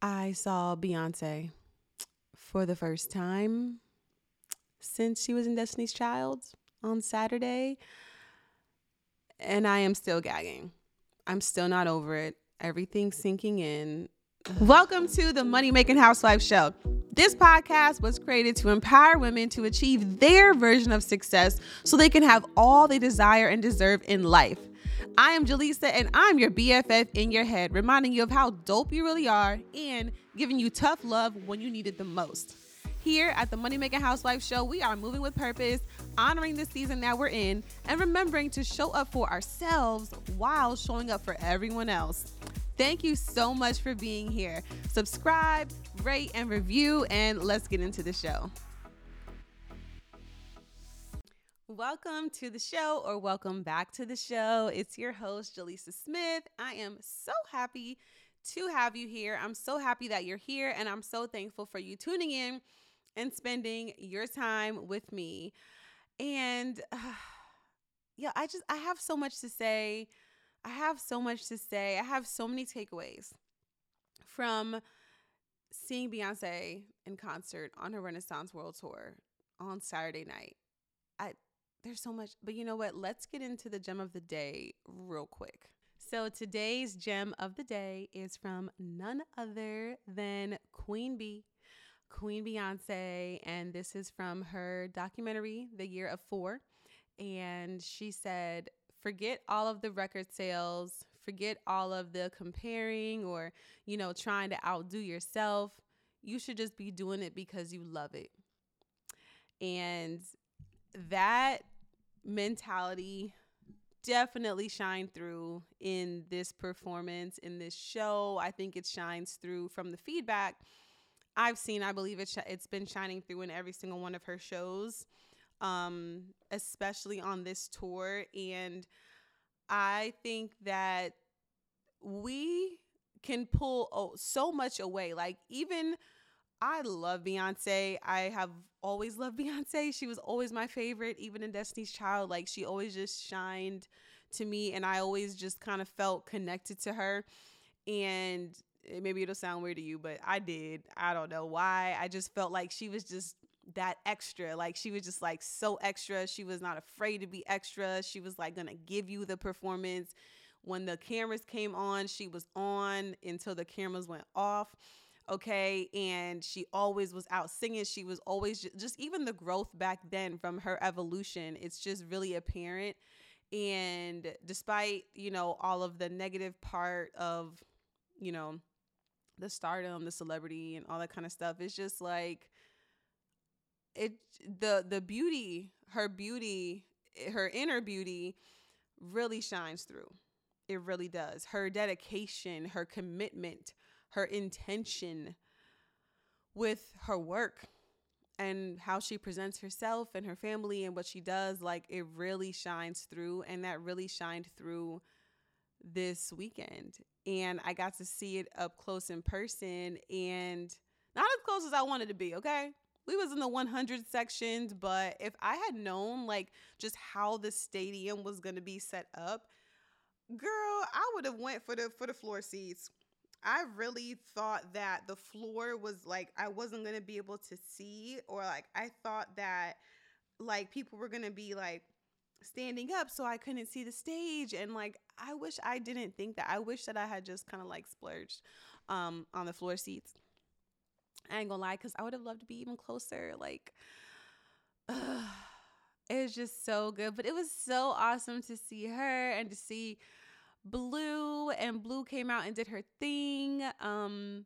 I saw Beyonce for the first time since she was in Destiny's Child on Saturday. And I am still gagging. I'm still not over it. Everything's sinking in. Welcome to the Money Making Housewife Show. This podcast was created to empower women to achieve their version of success so they can have all they desire and deserve in life. I am Jelisa, and I'm your BFF in your head, reminding you of how dope you really are and giving you tough love when you need it the most. Here at the Money Making Housewife Show, we are moving with purpose, honoring the season that we're in, and remembering to show up for ourselves while showing up for everyone else. Thank you so much for being here. Subscribe, rate, and review, and let's get into the show. Welcome to the show, or welcome back to the show. It's your host, Jelisa Smith. I am so happy to have you here. I'm so happy that you're here, and I'm so thankful for you tuning in and spending your time with me. And uh, yeah, I just, I have so much to say. I have so much to say. I have so many takeaways from seeing Beyonce in concert on her Renaissance World Tour on Saturday night. There's so much, but you know what? Let's get into the gem of the day real quick. So today's gem of the day is from none other than Queen Bee, Queen Beyonce, and this is from her documentary, The Year of Four. And she said, forget all of the record sales, forget all of the comparing or, you know, trying to outdo yourself. You should just be doing it because you love it. And that mentality definitely shine through in this performance in this show. I think it shines through from the feedback i've seen. I believe it sh- it's been shining through in every single one of her shows um especially on this tour. And i think that we can pull oh, so much away. Like even I love Beyonce. I have always loved Beyonce. She was always my favorite, even in Destiny's Child. Like she always just shined to me, and I always just kind of felt connected to her. And maybe it'll sound weird to you, but I did. I don't know why. I just felt like she was just that extra. Like she was just like so extra. She was not afraid to be extra. She was like gonna give you the performance. When the cameras came on, she was on until the cameras went off okay and she always was out singing she was always just, just, even the growth back then from her evolution it's just really apparent and despite you know all of the negative part of you know the stardom the celebrity and all that kind of stuff it's just like it the the beauty her beauty eh, her inner beauty really shines through. It really does. Her dedication her commitment her intention with her work and how she presents herself and her family and what she does like it really shines through and that really shined through this weekend. And i got to see it up close in person and not as close as i wanted to be okay? We was in the 100 sections but if i had known like just how the stadium was going to be set up girl i would have went for the for the floor seats I really thought that the floor was like I wasn't going to be able to see or like I thought that like people were going to be like standing up so I couldn't see the stage and like I wish I didn't think that. I wish that I had just kind of like splurged um on the floor seats. I ain't to lie cuz I would have loved to be even closer like uh, it was just so good, but it was so awesome to see her and to see Blue, and Blue came out and did her thing. Um,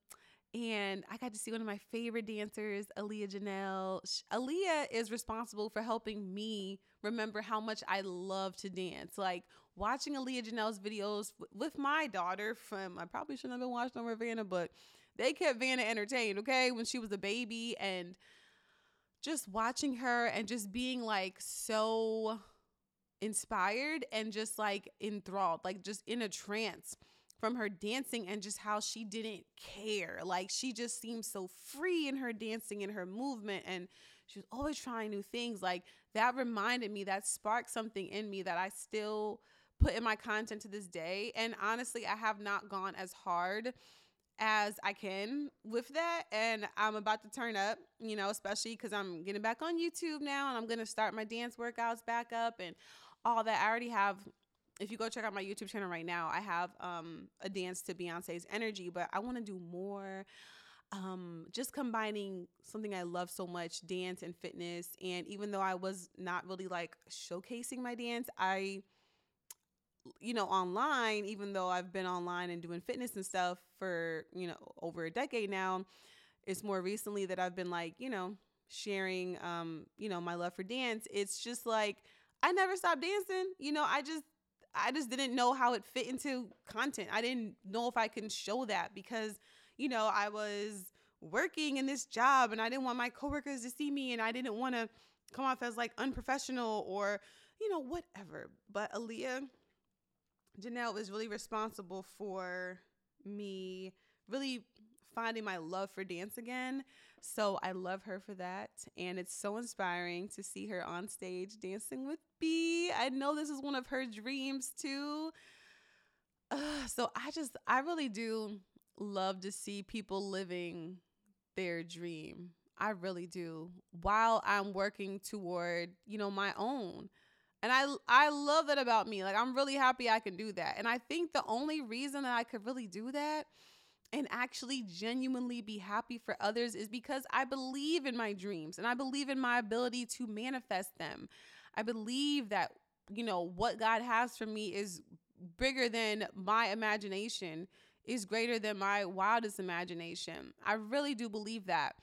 and I got to see one of my favorite dancers, Aliya Janell. Aliya is responsible for helping me remember how much I love to dance. Like watching Aliya Janell's videos with my daughter from, I probably shouldn't have been watching over Vanna, but they kept Vanna entertained, okay, when she was a baby. And just watching her and just being like so inspired and just like enthralled, like just in a trance from her dancing and just how she didn't care. Like she just seemed so free in her dancing and her movement and she was always trying new things. Like that reminded me, that sparked something in me that I still put in my content to this day. And honestly, I have not gone as hard as I can with that. And I'm about to turn up, you know, especially because I'm getting back on YouTube now and I'm going to start my dance workouts back up and all that. I already have. If you go check out my YouTube channel right now, I have um, a dance to Beyonce's Energy, but I want to do more um, just combining something I love so much, dance and fitness. And even though I was not really like showcasing my dance, I, you know, online, even though I've been online and doing fitness and stuff for, you know, over a decade now, it's more recently that I've been like, you know, sharing, um, you know, my love for dance. It's just like, I never stopped dancing. You know, I just, I just didn't know how it fit into content. I didn't know if I can show that because you know, I was working in this job and I didn't want my coworkers to see me and I didn't want to come off as like unprofessional or, you know, whatever. But Aliya Janell is really responsible for me really finding my love for dance again. So I love her for that. And it's so inspiring to see her on stage dancing with B. I know this is one of her dreams too. Uh, so I just, I really do love to see people living their dream. I really do. While I'm working toward, you know, my own. And I I love that about me. Like I'm really happy I can do that. And I think the only reason that I could really do that and actually genuinely be happy for others is because I believe in my dreams and I believe in my ability to manifest them. I believe that you know what God has for me is bigger than my imagination is greater than my wildest imagination. I really do believe that.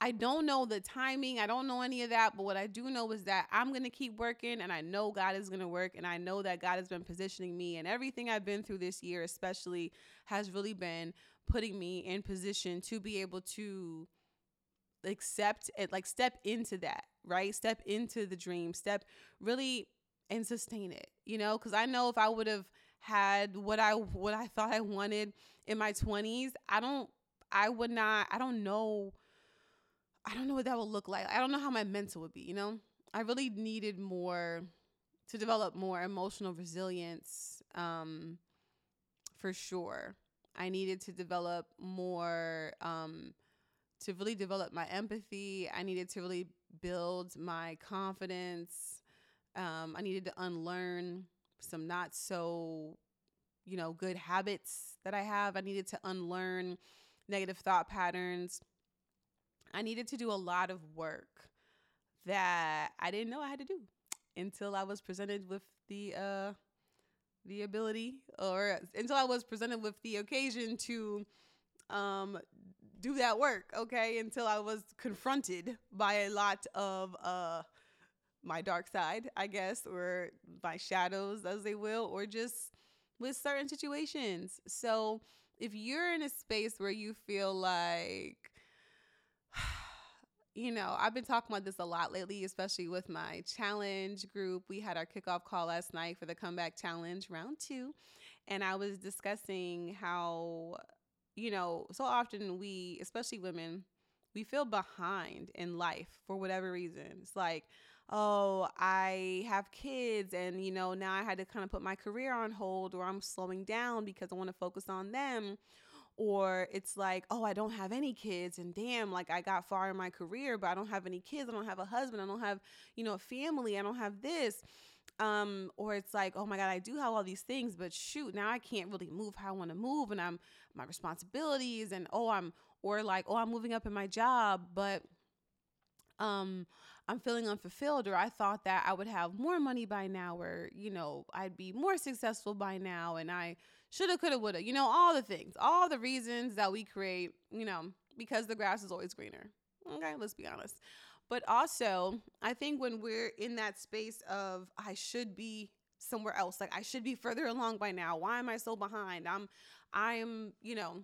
I don't know the timing. I don't know any of that. But what I do know is that I'm going to keep working and I know God is going to work. And I know that God has been positioning me. And everything I've been through this year, especially, has really been putting me in position to be able to accept it, like step into that, right? Step into the dream, step really and sustain it, you know? Because I know if I would have had what I what I thought I wanted in my 20s, I don't I would not I don't know I don't know what that would look like. I don't know how my mental would be, you know? I really needed more to develop more emotional resilience um for sure. I needed to develop more um to really develop my empathy. I needed to really build my confidence. Um, I needed to unlearn some not so, you know, good habits that I have. I needed to unlearn negative thought patterns. I needed to do a lot of work that I didn't know I had to do until I was presented with the uh the ability or until I was presented with the occasion to um do that work, okay? Until I was confronted by a lot of uh my dark side, I guess, or my shadows, as they will, or just with certain situations. So if you're in a space where you feel like, you know, I've been talking about this a lot lately, especially with my challenge group. We had our kickoff call last night for the comeback challenge round two. And I was discussing how, you know, so often we, especially women, we feel behind in life for whatever reason. It's like, oh, I have kids and, you know, now I had to kind of put my career on hold or I'm slowing down because I want to focus on them. Or it's like, oh, I don't have any kids and damn, like I got far in my career, but I don't have any kids. I don't have a husband. I don't have, you know, a family. I don't have this. Um, or it's like, oh my God, I do have all these things, but shoot, now I can't really move how I want to move and I'm my responsibilities and oh, I'm or like, oh, I'm moving up in my job, but um I'm feeling unfulfilled or I thought that I would have more money by now or you know I'd be more successful by now and I shoulda coulda woulda you know all the things all the reasons that we create you know because the grass is always greener okay let's be honest but also I think when we're in that space of I should be somewhere else like I should be further along by now why am I so behind I'm I'm you know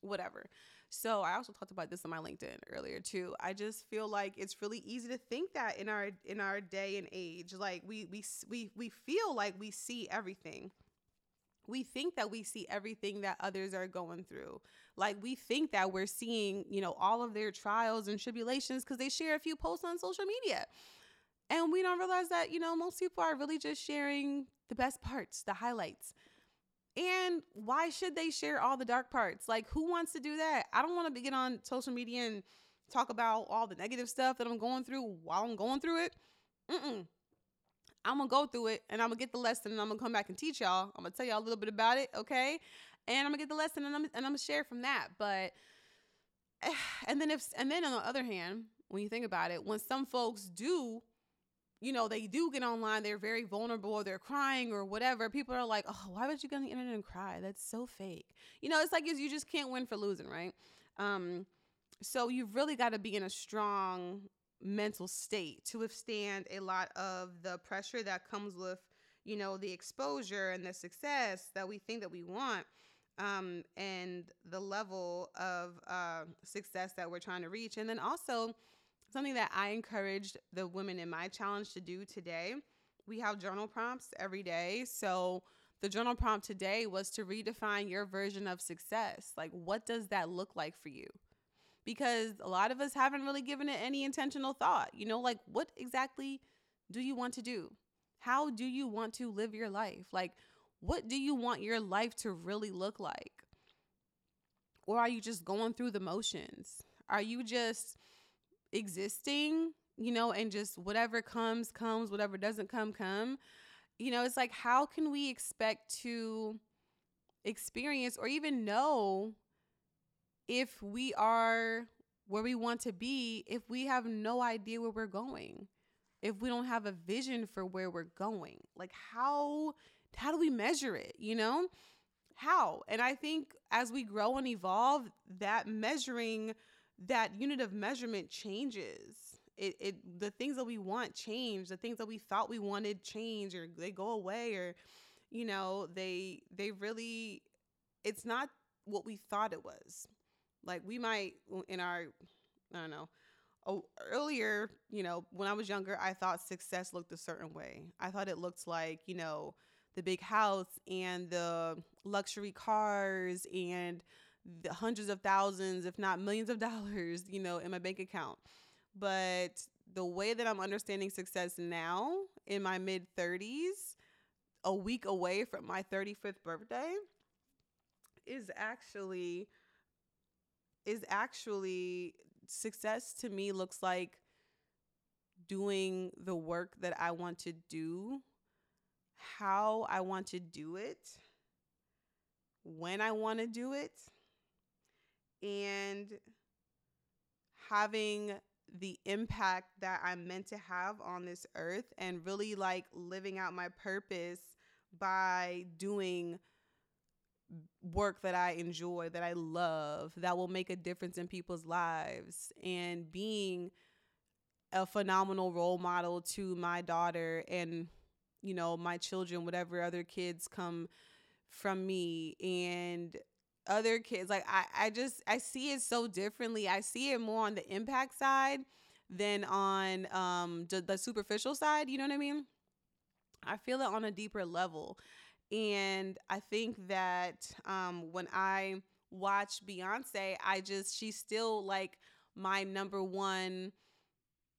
whatever so I also talked about this on my LinkedIn earlier too. I just feel like it's really easy to think that in our in our day and age, like we we we we feel like we see everything. We think that we see everything that others are going through. Like we think that we're seeing, you know, all of their trials and tribulations because they share a few posts on social media. And we don't realize that, you know, most people are really just sharing the best parts, the highlights. And why should they share all the dark parts? Like, who wants to do that? I don't want to get on social media and talk about all the negative stuff that I'm going through while I'm going through it. Mm-mm. I'm gonna go through it and I'm gonna get the lesson and I'm gonna come back and teach y'all. I'm gonna tell y'all a little bit about it, okay? And I'm gonna get the lesson and I'm and I'm gonna share from that. But and then if and then on the other hand, when you think about it, when some folks do, you know, they do get online, they're very vulnerable, or they're crying or whatever. People are like, "Oh, why would you go on the internet and cry? That's so fake." You know, it's like you just can't win for losing, right? Um, so you've really got to be in a strong mental state to withstand a lot of the pressure that comes with, you know, the exposure and the success that we think that we want um, and the level of uh, success that we're trying to reach. And then also, something that I encouraged the women in my challenge to do today we have journal prompts every day. So, the journal prompt today was to redefine your version of success. Like, what does that look like for you? Because a lot of us haven't really given it any intentional thought. You know, like, what exactly do you want to do? How do you want to live your life? Like, what do you want your life to really look like? Or are you just going through the motions? Are you just existing, you know, and just whatever comes, comes, whatever doesn't come, come? You know, it's like, how can we expect to experience or even know if we are where we want to be if we have no idea where we're going? If we don't have a vision for where we're going? Like, how how do we measure it, you know? How? And I think as we grow and evolve, that measuring that unit of measurement changes. It, it the things that we want change, the things that we thought we wanted change or they go away or you know, they they really it's not what we thought it was. Like we might in our I don't know, oh, earlier, you know, when I was younger, I thought success looked a certain way. I thought it looked like, you know, the big house and the luxury cars and the hundreds of thousands, if not millions of dollars, you know, in my bank account. But the way that I'm understanding success now in my mid 30s, a week away from my 35th birthday, is actually is actually success to me looks like doing the work that I want to do how I want to do it, when I want to do it, and having the impact that I'm meant to have on this earth and really like living out my purpose by doing work that I enjoy, that I love, that will make a difference in people's lives, and being a phenomenal role model to my daughter and you know, my children, whatever other kids come from me and other kids. Like I, I just I see it so differently. I see it more on the impact side than on um the, the superficial side. You know what I mean? I feel it on a deeper level. And I think that um when I watch Beyonce, I just she's still like my number one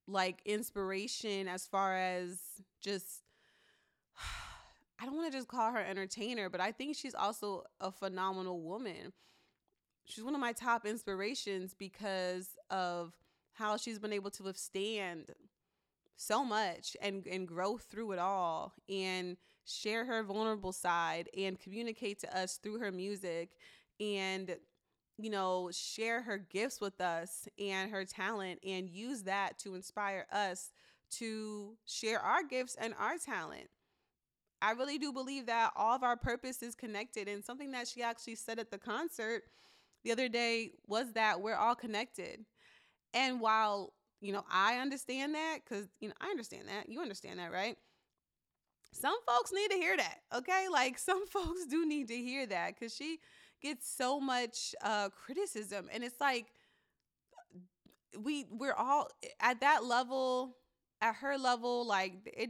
like inspiration as far as just I don't want to just call her entertainer, but I think she's also a phenomenal woman. She's one of my top inspirations because of how she's been able to withstand so much and and grow through it all and share her vulnerable side and communicate to us through her music and you know share her gifts with us and her talent and use that to inspire us to share our gifts and our talent I really do believe that all of our purpose is connected. And something that she actually said at the concert the other day was that we're all connected. And while, you know, I understand that, because, you know, I understand that. You understand that, right? Some folks need to hear that, okay? Like some folks do need to hear that because she gets so much uh, criticism. And it's like, we we're all at that level at her level like it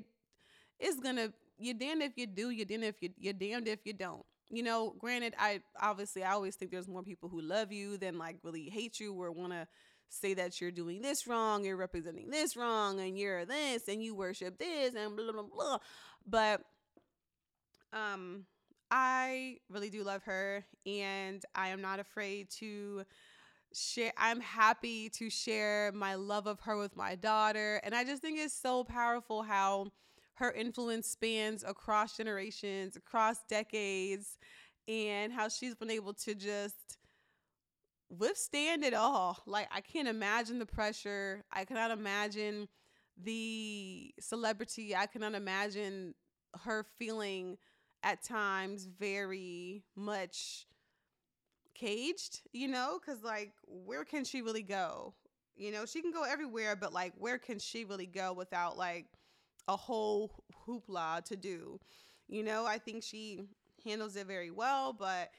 is gonna you're damned if you do, you're damned if you you're damned if you don't. You know, granted, I obviously I always think there's more people who love you than like really hate you or want to say that you're doing this wrong, you're representing this wrong, and you're this, and you worship this, and blah blah blah. But um, I really do love her, and I am not afraid to share. I'm happy to share my love of her with my daughter. And I just think it's so powerful how her influence spans across generations, across decades, and how she's been able to just withstand it all. Like, I can't imagine the pressure. I cannot imagine the celebrity. I cannot imagine her feeling at times very much caged, you know, because like, where can she really go? You know, she can go everywhere, but like, where can she really go without like a whole hoopla to do? You know, I think she handles it very well, but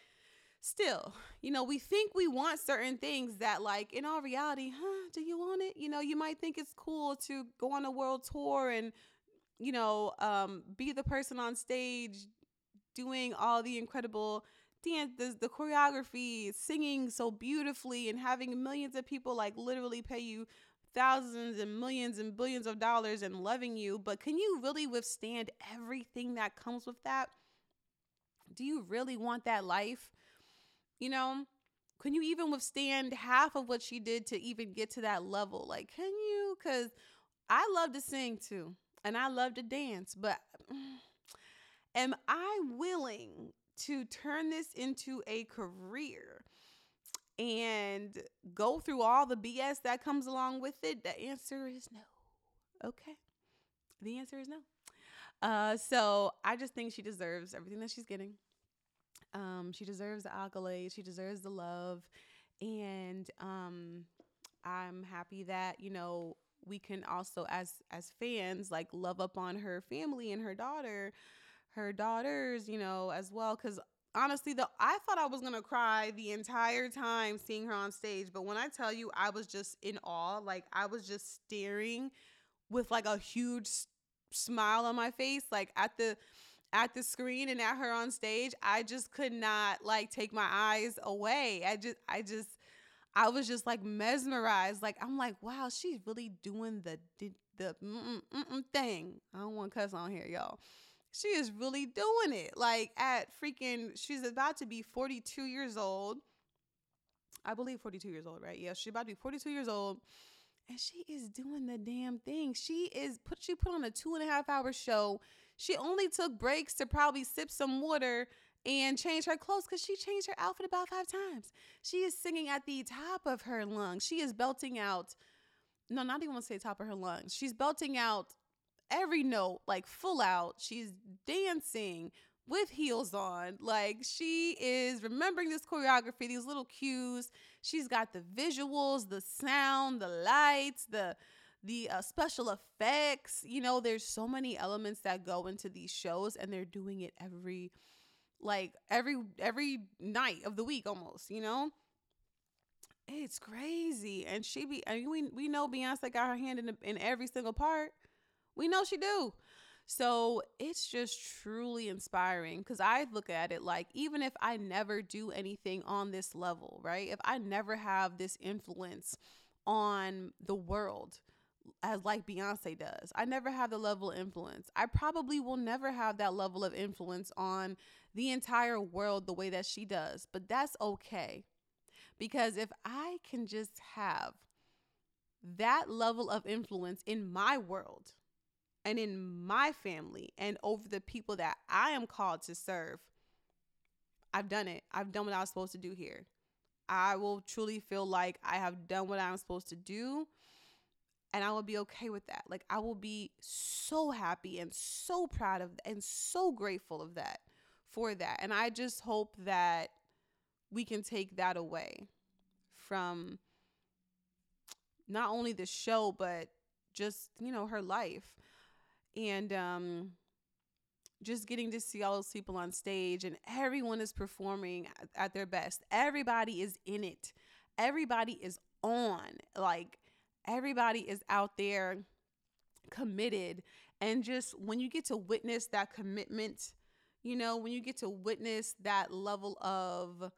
still, you know, we think we want certain things that, like, in all reality, huh? Do you want it? You know, you might think it's cool to go on a world tour and, you know, um, be the person on stage doing all the incredible dance, the, the choreography, singing so beautifully, and having millions of people like literally pay you thousands and millions and billions of dollars and loving you. But can you really withstand everything that comes with that? Do you really want that life? You know, can you even withstand half of what she did to even get to that level? Like, can you? Because I love to sing too, and I love to dance, but am I willing to turn this into a career and go through all the BS that comes along with it? The answer is no. Okay. The answer is no. Uh, so I just think she deserves everything that she's getting. Um, she deserves the accolades. She deserves the love, and um, I'm happy that you know we can also as as fans like love up on her family and her daughter her daughters, you know, as well. Cause honestly, though, I thought I was gonna cry the entire time seeing her on stage. But when I tell you, I was just in awe. Like I was just staring with like a huge smile on my face, like at the at the screen and at her on stage. I just could not like take my eyes away. I just I just I was just like mesmerized. Like I'm like, wow, she's really doing the the, thing. I don't want cuss on here, y'all she is really doing it. Like at freaking, she's about to be 42 years old. I believe 42 years old, right? Yeah, she's about to be 42 years old. And she is doing the damn thing. She is put she put on a two and a half hour show. She only took breaks to probably sip some water and change her clothes because she changed her outfit about five times. She is singing at the top of her lungs. She is belting out, no, not even want to say top of her lungs. She's belting out every note like full out. She's dancing with heels on. Like she is remembering this choreography, these little cues. She's got the visuals, the sound, the lights, the the uh, special effects. You know, there's so many elements that go into these shows and they're doing it every like every every night of the week almost, you know? It's crazy. And she be I mean, we we know Beyonce got her hand in the, in every single part. We know she do. So it's just truly inspiring because I look at it like even if I never do anything on this level, right? If I never have this influence on the world as like Beyonce does, I never have the level of influence. I probably will never have that level of influence on the entire world the way that she does, but that's okay. Because if I can just have that level of influence in my world, and in my family and over the people that I am called to serve, I've done it. I've done what I was supposed to do here. I will truly feel like I have done what I'm supposed to do and I will be okay with that. Like I will be so happy and so proud of and so grateful of that for that. And I just hope that we can take that away from not only the show but just, you know, her life and um, just getting to see all those people on stage and everyone is performing at, at their best. Everybody is in it. Everybody is on. Like everybody is out there committed. And just when you get to witness that commitment, you know, when you get to witness that level of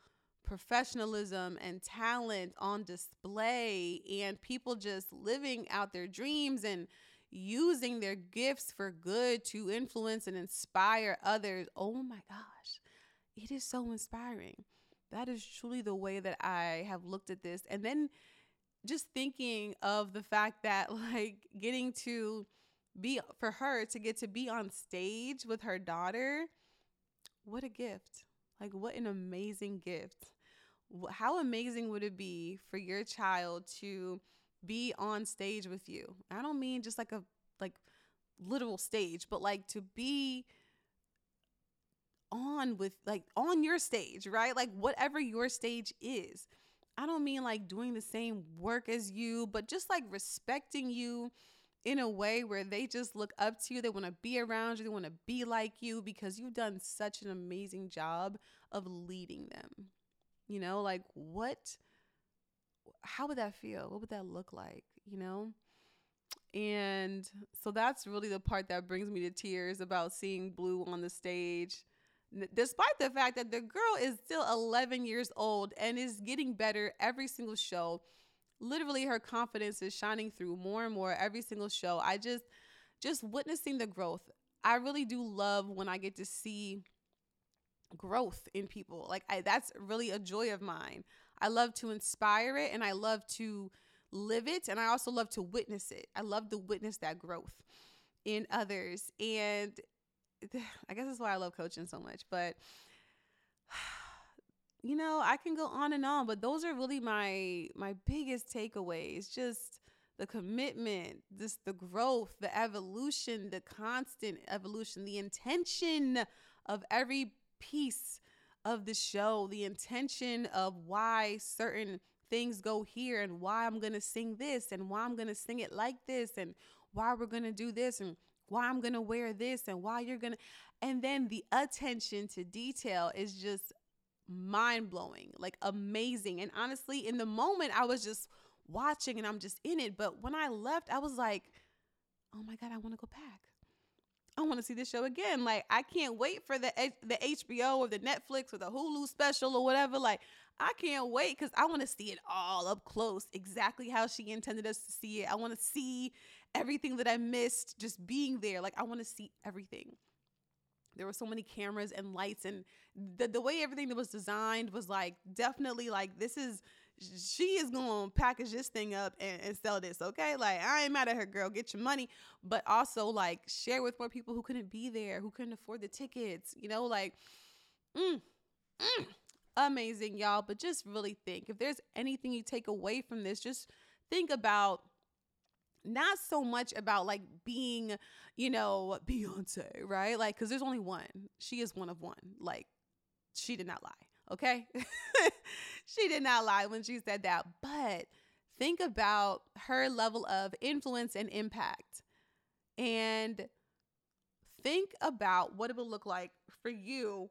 professionalism and talent on display and people just living out their dreams and using their gifts for good to influence and inspire others. Oh my gosh. it is so inspiring. That is truly the way that I have looked at this. And then just thinking of the fact that, like, getting to be for her to get to be on stage with her daughter, what a gift. Like, what an amazing gift. How amazing would it be for your child to be on stage with you? I don't mean just like a, like, literal stage, but like to be on with like on your stage, right? Like whatever your stage is. I don't mean like doing the same work as you, but just like respecting you in a way where they just look up to you. They want to be around you. They want to be like you because you've done such an amazing job of leading them. You know, like what, how would that feel? What would that look like? You know? And so that's really the part that brings me to tears about seeing Blue on the stage despite the fact that the girl is still 11 years old and is getting better every single show literally her confidence is shining through more and more every single show. I just just witnessing the growth. I really do love when i get to see growth in people. Like I, that's really a joy of mine. I love to inspire it and i love to live it and i also love to witness it. I love to witness that growth in others. And I guess that's why I love coaching so much. But you know, I can go on and on, but those are really my my biggest takeaways. Just the commitment, just the growth, the evolution, the constant evolution, the intention of every piece of the show, the intention of why certain things go here and why I'm going to sing this and why I'm going to sing it like this and why we're going to do this and why I'm going to wear this and why you're going to. And then the attention to detail is just mind blowing, like amazing. And honestly, in the moment, I was just watching and I'm just in it. But when I left, I was like, oh my God, I want to go back. I want to see this show again. Like I can't wait for the the HBO or the Netflix or the Hulu special or whatever. Like I can't wait because I want to see it all up close, exactly how she intended us to see it. I want to see everything that I missed just being there. Like I want to see everything. There were so many cameras and lights and the the way everything that was designed was like definitely like this is she is gonna package this thing up and, and sell this, okay? Like I ain't mad at her, girl. Get your money, but also like share with more people who couldn't be there, who couldn't afford the tickets. You know, like, mm, mm, amazing, y'all. But just really think if there's anything you take away from this, just think about not so much about like being, you know, Beyonce, right? Like, because there's only one. She is one of one. Like, she did not lie, okay? she did not lie when she said that. But think about her level of influence and impact. And think about what it would look like for you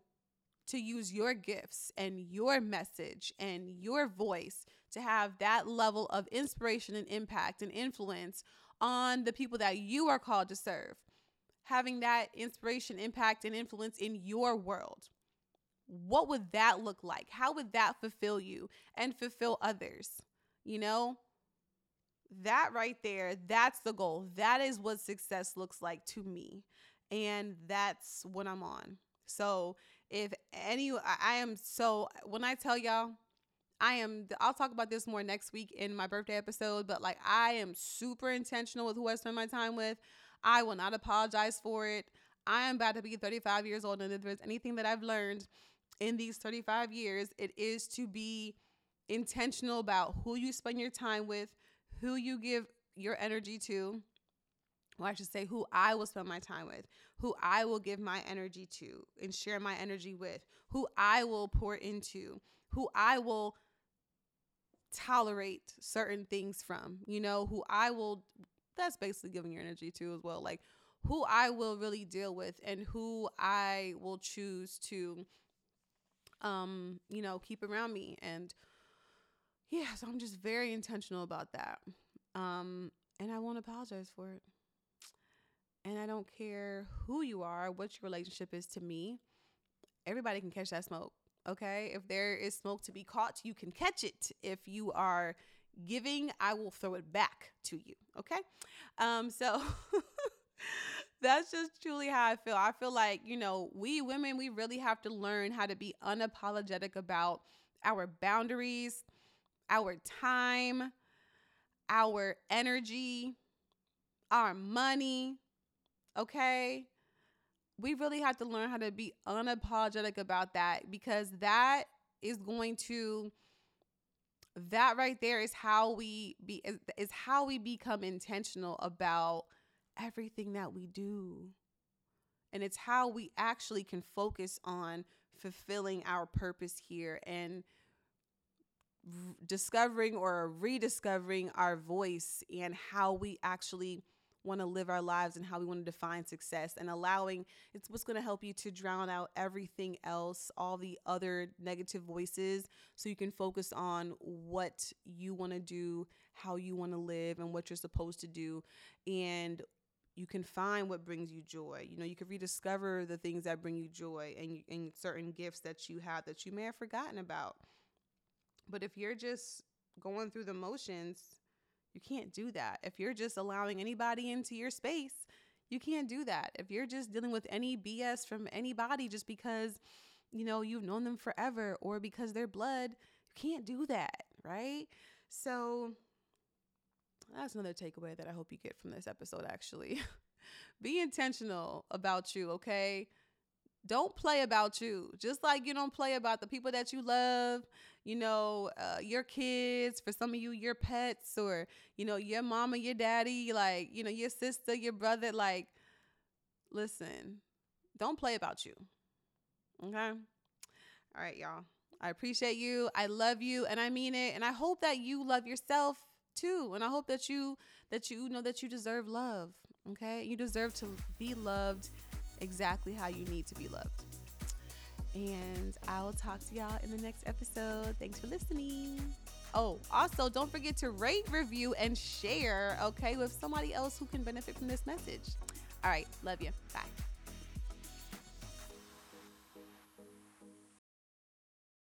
to use your gifts and your message and your voice to have that level of inspiration and impact and influence on the people that you are called to serve. Having that inspiration, impact, and influence in your world. What would that look like? How would that fulfill you and fulfill others? You know, that right there, that's the goal. That is what success looks like to me. And that's what I'm on. So, if any, I am so, when I tell y'all, I am, I'll talk about this more next week in my birthday episode, but like I am super intentional with who I spend my time with. I will not apologize for it. I am about to be 35 years old, and if there's anything that I've learned in these 35 years, it is to be intentional about who you spend your time with, who you give your energy to, or I should say, who I will spend my time with, who I will give my energy to and share my energy with, who I will pour into, who I will tolerate certain things from, you know, who I will, that's basically giving your energy to as well. Like who I will really deal with and who I will choose to, um, you know, keep around me. And yeah, so I'm just very intentional about that. Um, and I won't apologize for it. And I don't care who you are, what your relationship is to me. Everybody can catch that smoke. Okay. If there is smoke to be caught, you can catch it. If you are giving, I will throw it back to you. Okay. Um, so that's just truly how I feel. I feel like, you know, we women, we really have to learn how to be unapologetic about our boundaries, our time, our energy, our money. Okay? We really have to learn how to be unapologetic about that because that is going to that right there is how we be is, is how we become intentional about everything that we do. And it's how we actually can focus on fulfilling our purpose here and r- discovering or rediscovering our voice and how we actually want to live our lives and how we want to define success and allowing it's what's going to help you to drown out everything else all the other negative voices so you can focus on what you want to do how you want to live and what you're supposed to do and you can find what brings you joy. You know, you can rediscover the things that bring you joy and, and certain gifts that you have that you may have forgotten about. But if you're just going through the motions, you can't do that. If you're just allowing anybody into your space, you can't do that. If you're just dealing with any BS from anybody just because, you know, you've known them forever or because they're blood, you can't do that, right? So that's another takeaway that I hope you get from this episode, actually. Be intentional about you, okay? Don't play about you. Just like you don't play about the people that you love, you know, uh, your kids, for some of you, your pets, or, you know, your mama, your daddy, like, you know, your sister, your brother. Like, listen, don't play about you. Okay? All right, y'all. I appreciate you. I love you and I mean it. And I hope that you love yourself too. And I hope that you that you know that you deserve love. Okay? You deserve to be loved exactly how you need to be loved. And I will talk to y'all in the next episode. Thanks for listening. Oh, also don't forget to rate, review, and share, okay, with somebody else who can benefit from this message. All right, love you. Bye.